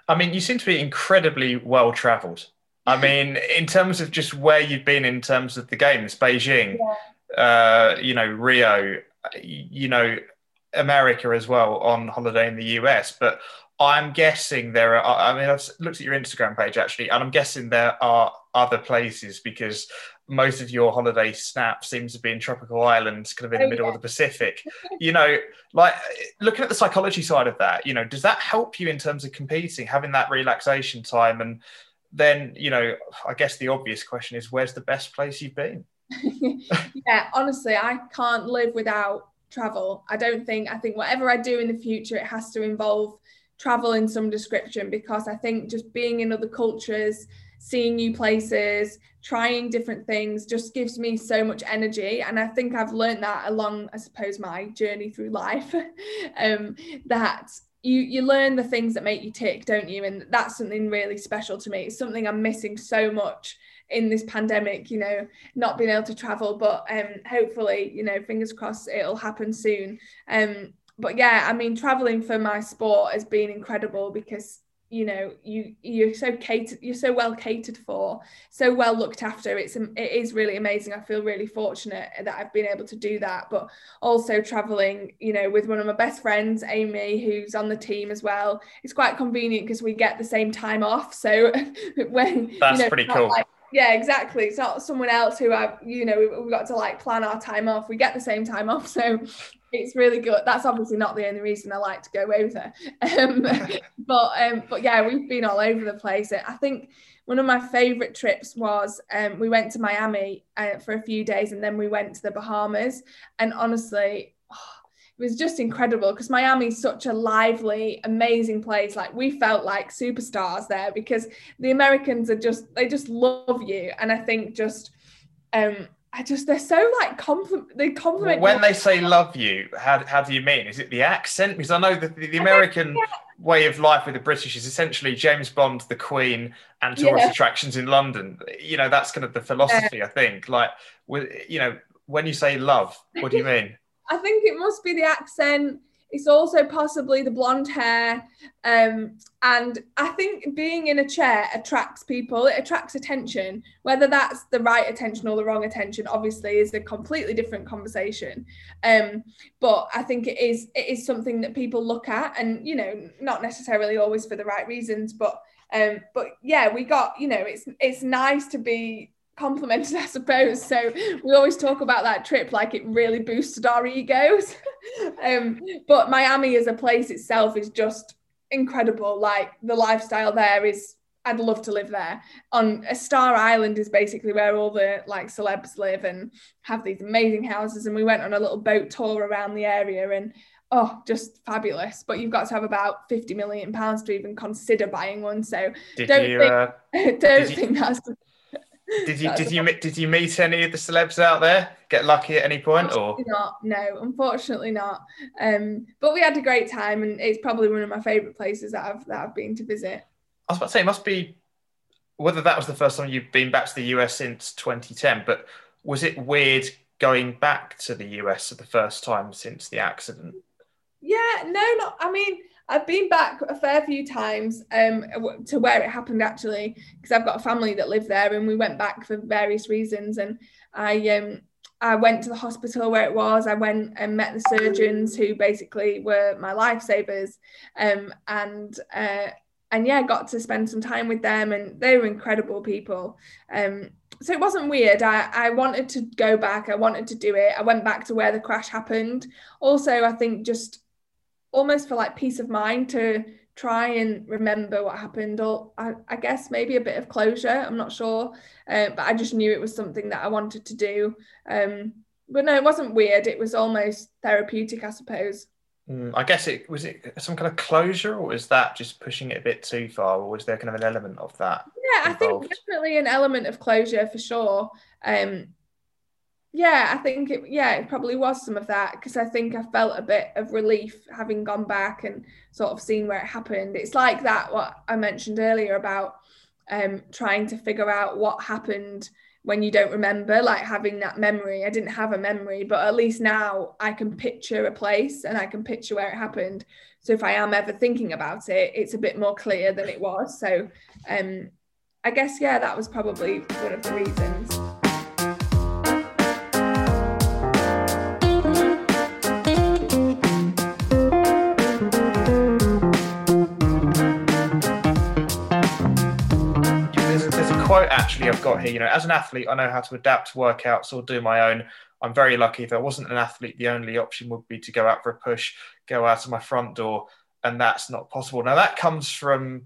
I mean you seem to be incredibly well traveled. I mean in terms of just where you've been in terms of the games Beijing yeah. uh, you know Rio you know America as well on holiday in the US but I'm guessing there are. I mean, I've looked at your Instagram page actually, and I'm guessing there are other places because most of your holiday snap seems to be in tropical islands, kind of in oh, the middle yeah. of the Pacific. you know, like looking at the psychology side of that, you know, does that help you in terms of competing, having that relaxation time? And then, you know, I guess the obvious question is, where's the best place you've been? yeah, honestly, I can't live without travel. I don't think. I think whatever I do in the future, it has to involve travel in some description because I think just being in other cultures, seeing new places, trying different things just gives me so much energy. And I think I've learned that along, I suppose, my journey through life. um, that you you learn the things that make you tick, don't you? And that's something really special to me. It's something I'm missing so much in this pandemic, you know, not being able to travel. But um, hopefully, you know, fingers crossed, it'll happen soon. Um, but yeah, I mean, traveling for my sport has been incredible because you know you you're so catered you're so well catered for so well looked after. It's it is really amazing. I feel really fortunate that i've been able to do that but also traveling you know with one of my best friends amy who's on the team as well. It's quite convenient because we get the same time off so when that's you know, pretty cool. like, yeah exactly. It's not someone else who i've you know we've got to like plan our time off. We get the same time off so it's really good. That's obviously not the only reason I like to go over. Um, but um, but yeah, we've been all over the place. I think one of my favorite trips was um, we went to Miami uh, for a few days and then we went to the Bahamas. And honestly, oh, it was just incredible because Miami's such a lively, amazing place. Like we felt like superstars there because the Americans are just they just love you. And I think just um I just they're so like compliment they compliment when they say love you how, how do you mean is it the accent because I know that the, the American yeah. way of life with the British is essentially James Bond the Queen and tourist yeah. attractions in London you know that's kind of the philosophy yeah. I think like with you know when you say love what do you mean I think it must be the accent it's also possibly the blonde hair. Um, and I think being in a chair attracts people, it attracts attention. Whether that's the right attention or the wrong attention, obviously, is a completely different conversation. Um, but I think it is it is something that people look at, and you know, not necessarily always for the right reasons, but um, but yeah, we got, you know, it's it's nice to be complimented, I suppose. So we always talk about that trip like it really boosted our egos. um, but Miami as a place itself is just incredible. Like the lifestyle there is, I'd love to live there. On a Star Island is basically where all the like celebs live and have these amazing houses. And we went on a little boat tour around the area and oh, just fabulous. But you've got to have about 50 million pounds to even consider buying one. So did don't you, think, uh, don't think you, that's did you did you did you meet any of the celebs out there? Get lucky at any point, or not? No, unfortunately not. Um, but we had a great time, and it's probably one of my favourite places that I've that I've been to visit. I was about to say, it must be whether that was the first time you've been back to the US since 2010. But was it weird going back to the US for the first time since the accident? Yeah, no, not. I mean, I've been back a fair few times um, to where it happened actually, because I've got a family that live there, and we went back for various reasons. And I um, I went to the hospital where it was. I went and met the surgeons who basically were my lifesavers, um, and uh, and yeah, got to spend some time with them, and they were incredible people. Um, so it wasn't weird. I, I wanted to go back. I wanted to do it. I went back to where the crash happened. Also, I think just almost for like peace of mind to try and remember what happened or I, I guess maybe a bit of closure i'm not sure uh, but i just knew it was something that i wanted to do um, but no it wasn't weird it was almost therapeutic i suppose mm, i guess it was it some kind of closure or was that just pushing it a bit too far or was there kind of an element of that yeah involved? i think definitely an element of closure for sure um, yeah, I think it, yeah, it probably was some of that because I think I felt a bit of relief having gone back and sort of seen where it happened. It's like that what I mentioned earlier about um, trying to figure out what happened when you don't remember, like having that memory. I didn't have a memory, but at least now I can picture a place and I can picture where it happened. So if I am ever thinking about it, it's a bit more clear than it was. So um, I guess yeah, that was probably one of the reasons. Actually I've got here. You know, as an athlete, I know how to adapt workouts or do my own. I'm very lucky. If I wasn't an athlete, the only option would be to go out for a push, go out of my front door, and that's not possible. Now that comes from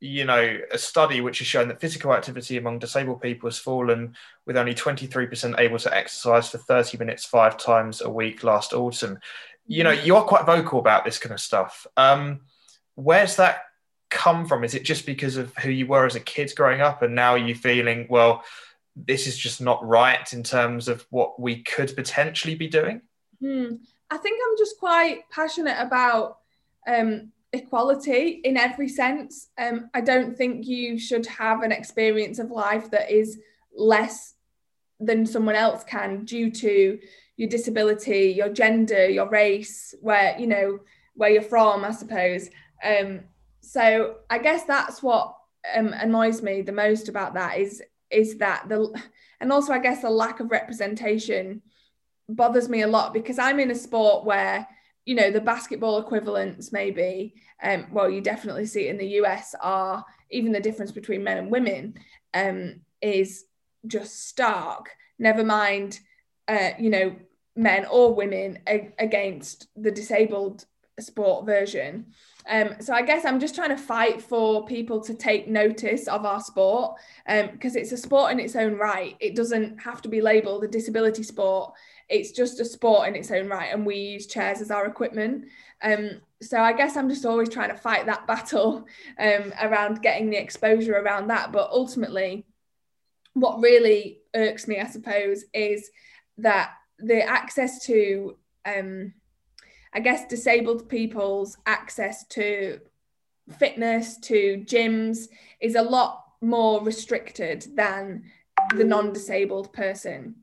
you know a study which has shown that physical activity among disabled people has fallen with only 23% able to exercise for 30 minutes five times a week last autumn you know you are quite vocal about this kind of stuff um, where's that come from? Is it just because of who you were as a kid growing up, and now you're feeling, well, this is just not right in terms of what we could potentially be doing? Hmm. I think I'm just quite passionate about um, equality in every sense. Um, I don't think you should have an experience of life that is less than someone else can due to your disability, your gender, your race, where you know where you're from, I suppose. Um, so I guess that's what um, annoys me the most about that is is that the and also I guess the lack of representation bothers me a lot because I'm in a sport where you know the basketball equivalents maybe um, well you definitely see it in the US are even the difference between men and women um, is just stark. Never mind uh, you know men or women a- against the disabled sport version um, so I guess I'm just trying to fight for people to take notice of our sport because um, it's a sport in its own right. It doesn't have to be labelled a disability sport. It's just a sport in its own right, and we use chairs as our equipment. Um, so I guess I'm just always trying to fight that battle um, around getting the exposure around that. But ultimately, what really irks me, I suppose, is that the access to um, I guess disabled people's access to fitness, to gyms is a lot more restricted than the non disabled person.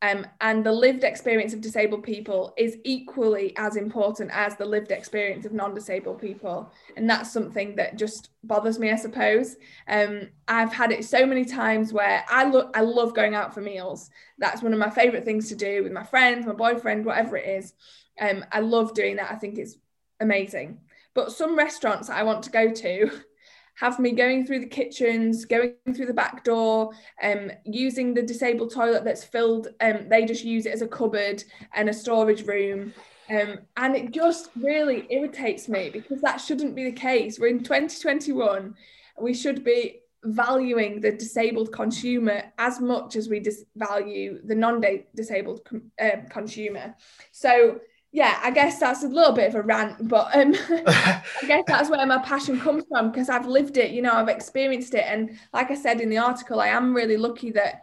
Um, and the lived experience of disabled people is equally as important as the lived experience of non-disabled people. And that's something that just bothers me i suppose. Um, i've had it so many times where i look i love going out for meals. That's one of my favorite things to do with my friends my boyfriend whatever it is um, I love doing that. I think it's amazing. But some restaurants I want to go to have me going through the kitchens, going through the back door, um, using the disabled toilet that's filled. Um, they just use it as a cupboard and a storage room. Um, and it just really irritates me because that shouldn't be the case. We're in 2021. We should be valuing the disabled consumer as much as we dis- value the non-disabled com- uh, consumer. So yeah, I guess that's a little bit of a rant, but um, I guess that's where my passion comes from because I've lived it, you know, I've experienced it. And like I said in the article, I am really lucky that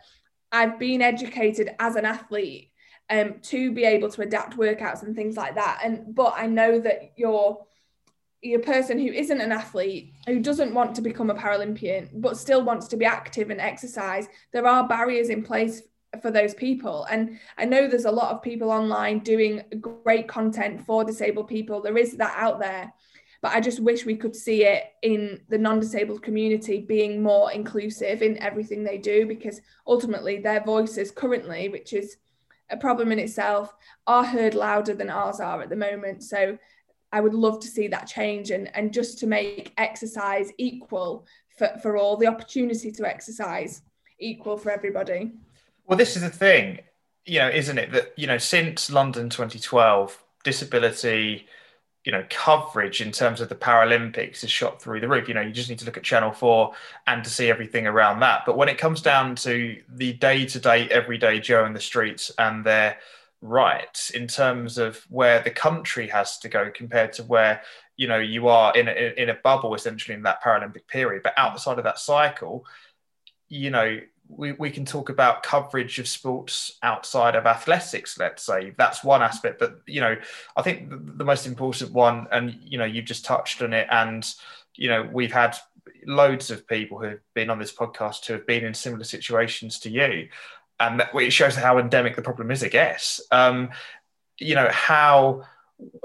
I've been educated as an athlete um, to be able to adapt workouts and things like that. And but I know that you're a person who isn't an athlete, who doesn't want to become a Paralympian, but still wants to be active and exercise, there are barriers in place for those people. And I know there's a lot of people online doing great content for disabled people. There is that out there. But I just wish we could see it in the non disabled community being more inclusive in everything they do, because ultimately their voices currently, which is a problem in itself, are heard louder than ours are at the moment. So I would love to see that change and, and just to make exercise equal for, for all, the opportunity to exercise equal for everybody. Well, this is the thing, you know, isn't it? That, you know, since London 2012, disability, you know, coverage in terms of the Paralympics is shot through the roof. You know, you just need to look at Channel 4 and to see everything around that. But when it comes down to the day to day, everyday Joe in the streets and their rights in terms of where the country has to go compared to where you know you are in a, in a bubble essentially in that Paralympic period. But outside of that cycle, you know, we, we can talk about coverage of sports outside of athletics let's say. That's one aspect but you know i think the, the, most important one and you know you've just touched on it and you know we've had loads of people who have been on this podcast who have been in similar situations to you and that, it shows how endemic the problem is i guess. Um, you know how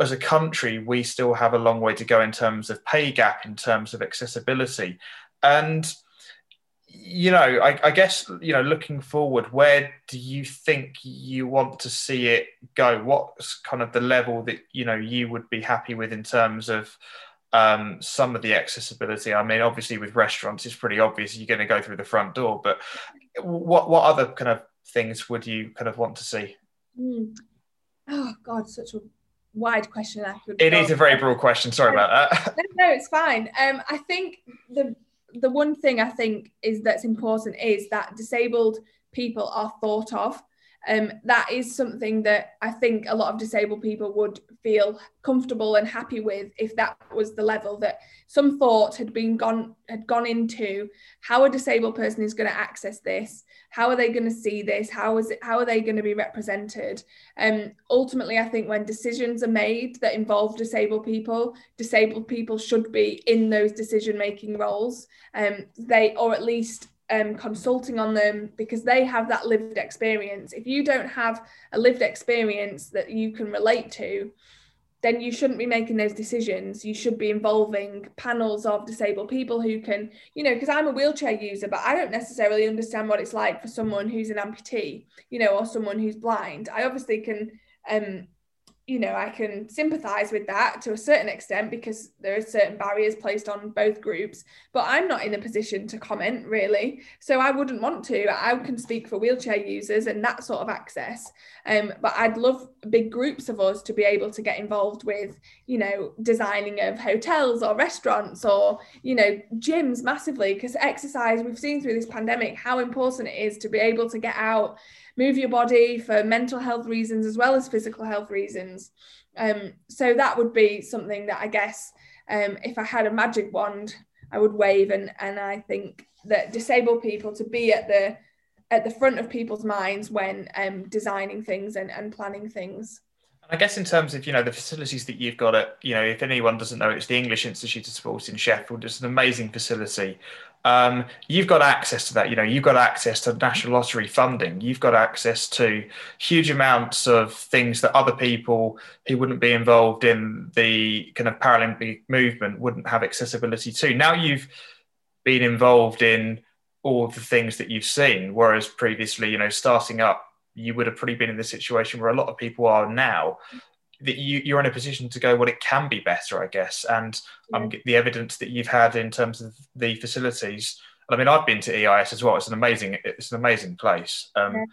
as a country we still have a long way to go in terms of pay gap in terms of accessibility and you know, I, I, guess you know, looking forward, where do you think you want to see it go? What's kind of the level that you know you would be happy with in terms of um, some of the accessibility? I mean, obviously with restaurants, it's pretty obvious you're going to go through the front door, but what what other kind of things would you kind of want to see? Mm. Oh God, such a wide question. I could. It is a very broad question. Sorry about that. no, no, it's fine. Um, I think the the one thing I think is that's important is that disabled people are thought of. Um, that is something that I think a lot of disabled people would feel comfortable and happy with if that was the level that some thought had been gone had gone into. How a disabled person is going to access this. How are they going to see this? How is it how are they going to be represented? Um ultimately i think when decisions are made that involve disabled people disabled people should be in those decision making roles. Um they or at least um, consulting on them because they have that lived experience. If you don't have a lived experience that you can relate to, then you shouldn't be making those decisions. You should be involving panels of disabled people who can, you know, because I'm a wheelchair user, but I don't necessarily understand what it's like for someone who's an amputee, you know, or someone who's blind. I obviously can um, you know, I can sympathize with that to a certain extent because there are certain barriers placed on both groups, but I'm not in a position to comment really. So I wouldn't want to. I can speak for wheelchair users and that sort of access. Um, but I'd love big groups of us to be able to get involved with, you know, designing of hotels or restaurants or, you know, gyms massively because exercise, we've seen through this pandemic how important it is to be able to get out move your body for mental health reasons as well as physical health reasons. Um, so that would be something that I guess um, if I had a magic wand, I would wave, and and I think that disabled people to be at the at the front of people's minds when um, designing things and, and planning things. I guess in terms of you know the facilities that you've got at you know if anyone doesn't know it's the English Institute of Sport in Sheffield. It's an amazing facility. Um, you've got access to that. You know you've got access to national lottery funding. You've got access to huge amounts of things that other people who wouldn't be involved in the kind of Paralympic movement wouldn't have accessibility to. Now you've been involved in all the things that you've seen, whereas previously you know starting up you would have probably been in the situation where a lot of people are now that you, you're in a position to go well it can be better i guess. And um, the evidence that you've had in terms of the facilities i mean i've been to eis as well. It's an amazing it's an amazing place um, yeah.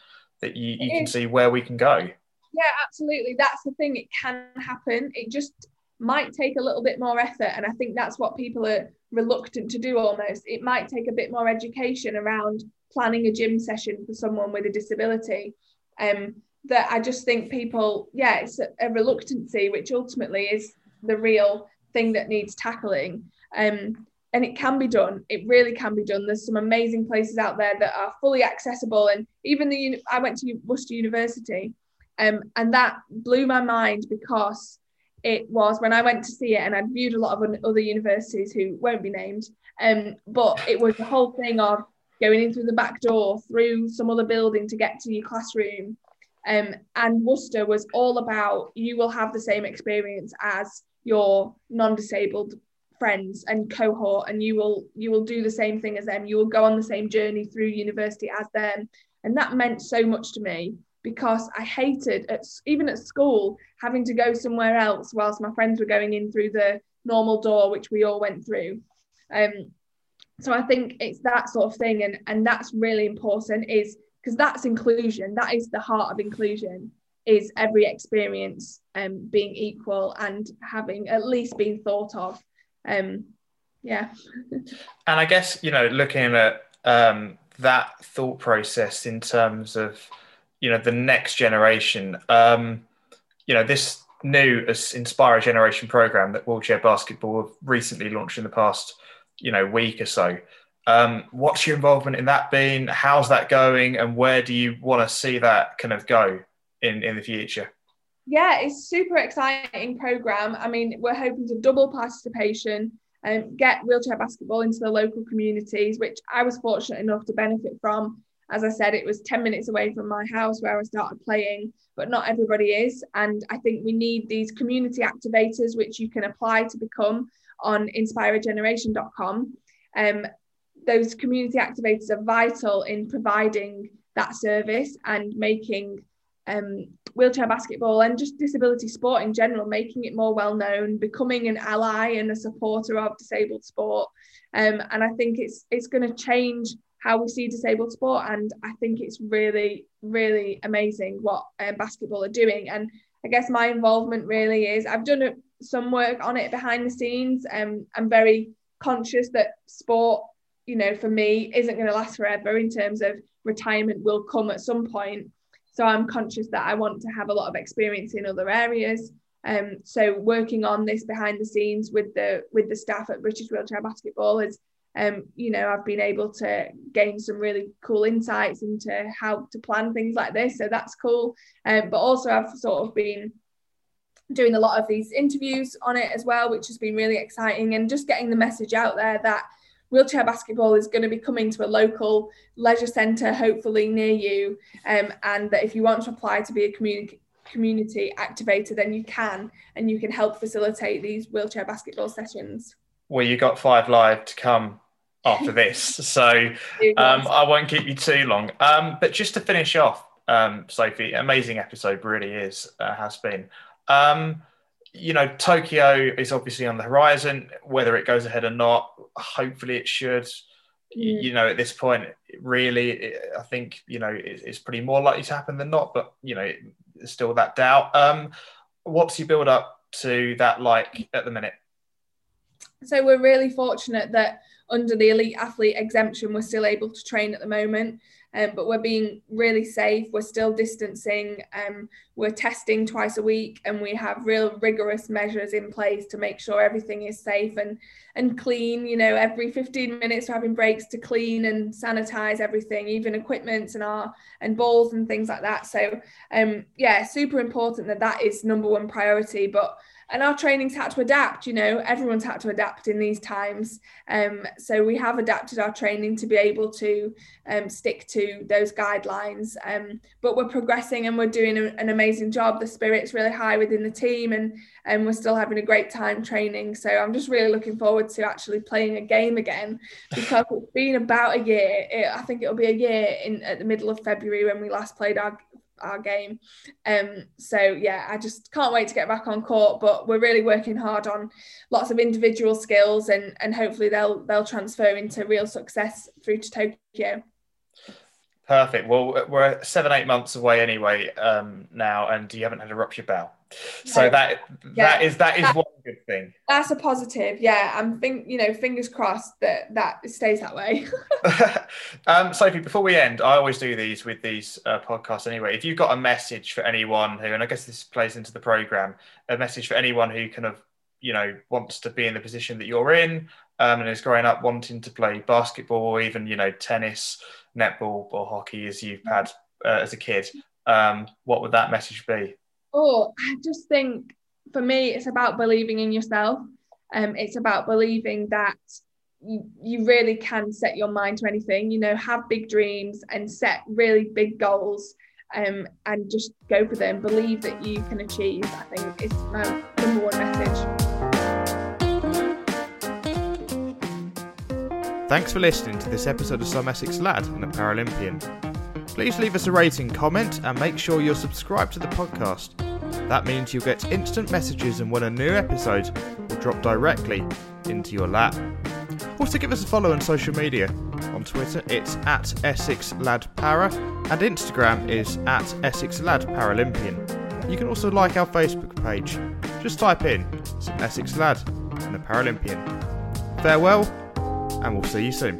that you, you can see where we can go. Yeah absolutely. That's the thing. It can happen. It just might take a little bit more effort. And i think that's what people are reluctant to do almost. It might take a bit more education around planning a gym session for someone with a disability um, that I just think people, yeah, it's a, reluctancy, which ultimately is the real thing that needs tackling. Um, and it can be done. It really can be done. There's some amazing places out there that are fully accessible. And even the I went to Worcester University, um, and that blew my mind because it was when I went to see it, and I'd viewed a lot of other universities who won't be named. Um, but it was the whole thing of going in through the back door, through some other building to get to your classroom. Um, and Worcester was all about you will have the same experience as your non-disabled friends and cohort and you will you will do the same thing as them. You will go on the same journey through university as them. And that meant so much to me because I hated at, even at school having to go somewhere else whilst my friends were going in through the normal door which we all went through. Um, so i think it's that sort of thing and and that's really important is because that's inclusion that is the heart of inclusion is every experience um, being equal and having at least been thought of um, yeah. And i guess you know looking at um, that thought process in terms of you know the next generation um, you know this new inspire generation program that wheelchair basketball have recently launched in the past you know week or so. Um, what's your involvement in that been? How's that going, and where do you want to see that kind of go in in the future? Yeah, it's super exciting program. I mean, we're hoping to double participation and get wheelchair basketball into the local communities, which I was fortunate enough to benefit from. As I said, it was 10 minutes away from my house where I started playing, but not everybody is. And I think we need these community activators, which you can apply to become on inspiregeneration.com. Um, those community activators are vital in providing that service and making um, wheelchair basketball and just disability sport in general, making it more well known, becoming an ally and a supporter of disabled sport. Um, and I think it's it's going to change how we see disabled sport. And I think it's really, really amazing what uh, basketball are doing. And I guess my involvement really is I've done a, some work on it behind the scenes. Um, I'm very conscious that sport, you know, for me isn't going to last forever in terms of retirement will come at some point. So I'm conscious that I want to have a lot of experience in other areas. Um, so working on this behind the scenes with the with the staff at British Wheelchair Basketball is, um, you know, I've been able to gain some really cool insights into how to plan things like this. So that's cool. Um, but also I've sort of been doing a lot of these interviews on it as well, which has been really exciting and just getting the message out there that wheelchair basketball is going to be coming to a local leisure centre, hopefully near you, um, and that if you want to apply to be a community community activator, then you can, and you can help facilitate these wheelchair basketball sessions. Well, you got five live to come after this, so um, I won't keep you too long. Um, but just to finish off, um, Sophie, amazing episode, really is, uh, has been. Um, you know, Tokyo is obviously on the horizon. Whether it goes ahead or not, hopefully it should. Mm. You know, at this point, really, I think you know it's pretty more likely to happen than not. But you know, there's still that doubt. Um, what's your build up to that like at the minute? So we're really fortunate that under the elite athlete exemption, we're still able to train at the moment um, but we're being really safe. We're still distancing. Um, we're testing twice a week, and we have real rigorous measures in place to make sure everything is safe and and clean. You know, every 15 minutes we're having breaks to clean and sanitize everything, even equipment and our and balls and things like that. So, um, yeah, super important that that is number one priority. But and our training's had to adapt you know everyone's had to adapt in these times. Um, so we have adapted our training to be able to um, stick to those guidelines. Um, but we're progressing and we're doing a, an amazing job. The spirit's really high within the team and and we're still having a great time training. So i'm just really looking forward to actually playing a game again because it's been about a year. It, i think it'll be a year in at the middle of february when we last played our our game. Um, so yeah, I just can't wait to get back on court. But we're really working hard on lots of individual skills, and and hopefully they'll they'll transfer into real success through to Tokyo. Perfect. Well, we're seven eight months away anyway um, now, and you haven't had a rupture bowel. So that yeah. that is that is one good thing. That's a positive. Yeah, I'm think you know fingers crossed that that stays that way. um, Sophie, before we end, I always do these with these uh, podcasts anyway. If you've got a message for anyone who, and I guess this plays into the program, a message for anyone who kind of you know wants to be in the position that you're in um, and is growing up wanting to play basketball or even you know tennis, netball or hockey as you've had uh, as a kid. Um, what would that message be? Oh, I just think for me, it's about believing in yourself. Um, it's about believing that you, you really can set your mind to anything, you know, have big dreams and set really big goals um, and just go for them. Believe that you can achieve, I think, is my number one message. Thanks for listening to this episode of Some Essex Lad and a Paralympian. Please leave us a rating, comment, and make sure you're subscribed to the podcast. That means you'll get instant messages and when a new episode will drop directly into your lap. Also, give us a follow on social media. On Twitter, it's at Essex Lad Para, and Instagram is at Essex Lad Paralympian. You can also like our Facebook page. Just type in some Essex Lad and a Paralympian. Farewell, and we'll see you soon.